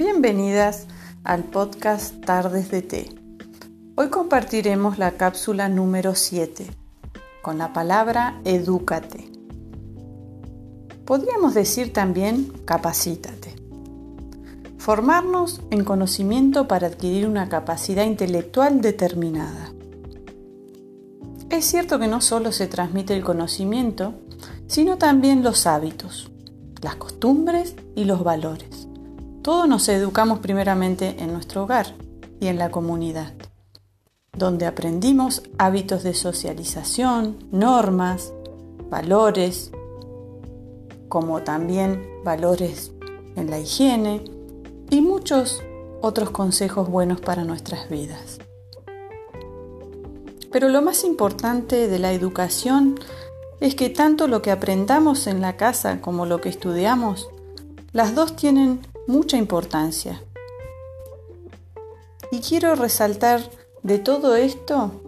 Bienvenidas al podcast Tardes de Té. Hoy compartiremos la cápsula número 7 con la palabra edúcate. Podríamos decir también capacítate. Formarnos en conocimiento para adquirir una capacidad intelectual determinada. Es cierto que no solo se transmite el conocimiento, sino también los hábitos, las costumbres y los valores. Todos nos educamos primeramente en nuestro hogar y en la comunidad, donde aprendimos hábitos de socialización, normas, valores, como también valores en la higiene y muchos otros consejos buenos para nuestras vidas. Pero lo más importante de la educación es que tanto lo que aprendamos en la casa como lo que estudiamos, las dos tienen mucha importancia. Y quiero resaltar de todo esto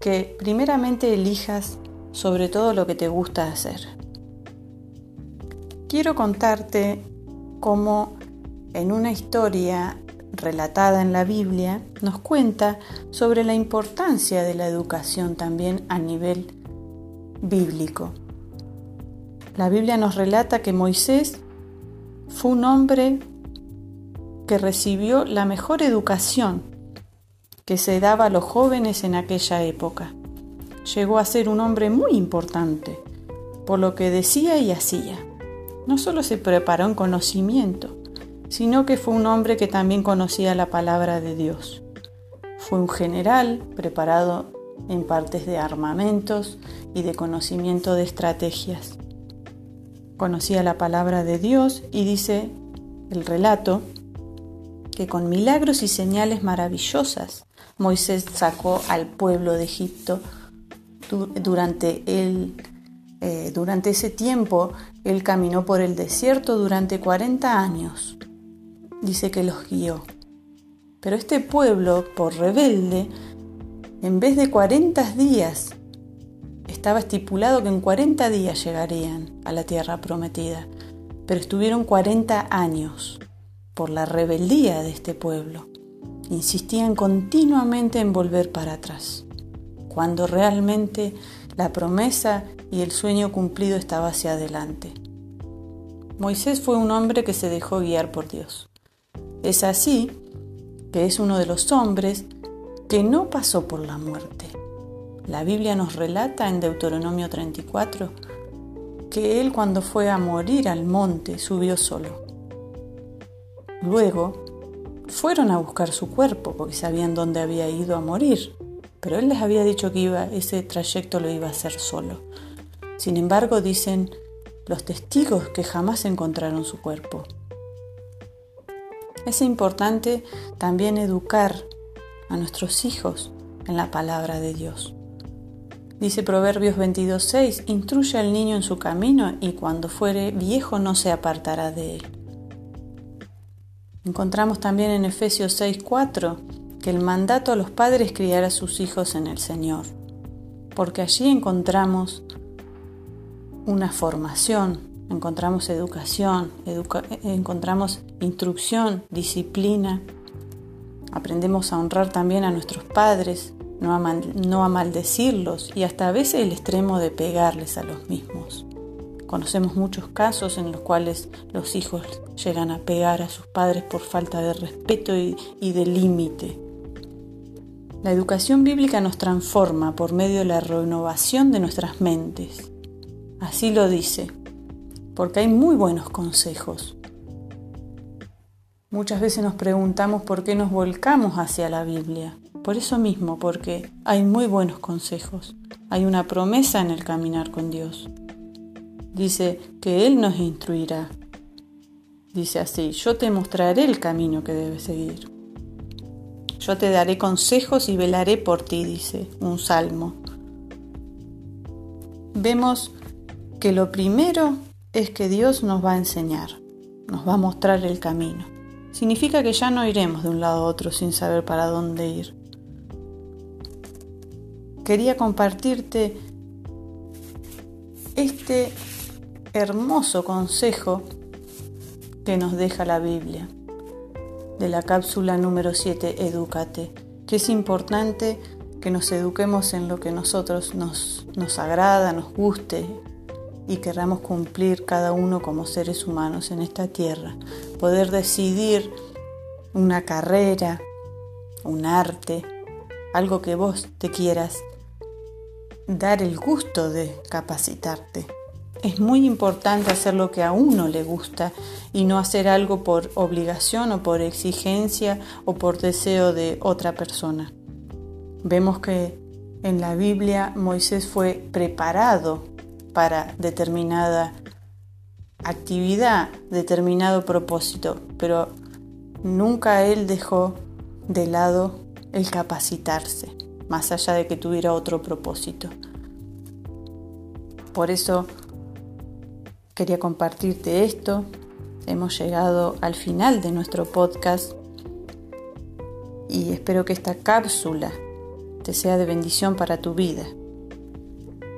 que primeramente elijas sobre todo lo que te gusta hacer. Quiero contarte cómo en una historia relatada en la Biblia nos cuenta sobre la importancia de la educación también a nivel bíblico. La Biblia nos relata que Moisés fue un hombre que recibió la mejor educación que se daba a los jóvenes en aquella época. Llegó a ser un hombre muy importante por lo que decía y hacía. No solo se preparó en conocimiento, sino que fue un hombre que también conocía la palabra de Dios. Fue un general preparado en partes de armamentos y de conocimiento de estrategias. Conocía la palabra de Dios y dice el relato que con milagros y señales maravillosas Moisés sacó al pueblo de Egipto durante, eh, durante ese tiempo él caminó por el desierto durante 40 años. Dice que los guió. Pero este pueblo, por rebelde, en vez de 40 días, estaba estipulado que en 40 días llegarían a la tierra prometida, pero estuvieron 40 años por la rebeldía de este pueblo. Insistían continuamente en volver para atrás, cuando realmente la promesa y el sueño cumplido estaba hacia adelante. Moisés fue un hombre que se dejó guiar por Dios. Es así que es uno de los hombres que no pasó por la muerte. La Biblia nos relata en Deuteronomio 34 que él cuando fue a morir al monte subió solo. Luego fueron a buscar su cuerpo porque sabían dónde había ido a morir, pero él les había dicho que iba, ese trayecto lo iba a hacer solo. Sin embargo, dicen los testigos que jamás encontraron su cuerpo. Es importante también educar a nuestros hijos en la palabra de Dios. Dice Proverbios 22.6, instruye al niño en su camino y cuando fuere viejo no se apartará de él. Encontramos también en Efesios 6.4 que el mandato a los padres criar a sus hijos en el Señor, porque allí encontramos una formación, encontramos educación, encontramos instrucción, disciplina, Aprendemos a honrar también a nuestros padres, no a, no maldecirlos y hasta a veces el extremo de pegarles a los mismos. Conocemos muchos casos en los cuales los hijos llegan a pegar a sus padres por falta de respeto y de límite. La educación bíblica nos transforma por medio de la renovación de nuestras mentes. Así lo dice, porque hay muy buenos consejos, Muchas veces nos preguntamos por qué nos volcamos hacia la Biblia. Por eso mismo, porque hay muy buenos consejos. Hay una promesa en el caminar con Dios. Dice que Él nos instruirá. Dice así, yo te mostraré el camino que debes seguir. Yo te daré consejos y velaré por ti, dice un salmo. Vemos que lo primero es que Dios nos va a enseñar, nos va a mostrar el camino significa que ya no iremos de un lado a otro sin saber para dónde ir. Quería compartirte este hermoso consejo que nos deja la Biblia, de la cápsula número 7, Edúcate, que es importante que nos eduquemos en lo que nosotros nos, nos agrada, nos guste y queramos cumplir cada uno como seres humanos en esta tierra. Poder decidir una carrera, un arte, algo que vos te quieras dar el gusto de capacitarte. Es muy importante hacer lo que a uno le gusta y no hacer algo por obligación o por exigencia o por deseo de otra persona. Vemos que en la Biblia Moisés fue preparado para determinada actividad, determinado propósito, pero nunca él dejó de lado el capacitarse, más allá de que tuviera otro propósito. Por eso quería compartirte esto. Hemos llegado al final de nuestro podcast y espero que esta cápsula te sea de bendición para tu vida.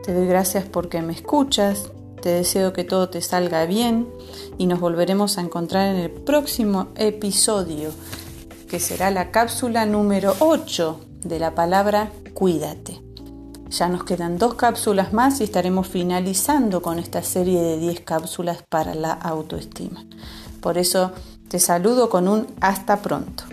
Te doy gracias porque me escuchas, te deseo que todo te salga bien y nos volveremos a encontrar en el próximo episodio, que será la cápsula número 8 de la palabra cuídate. Ya nos quedan dos cápsulas más y estaremos finalizando con esta serie de 10 cápsulas para la autoestima. Por eso te saludo con un hasta pronto.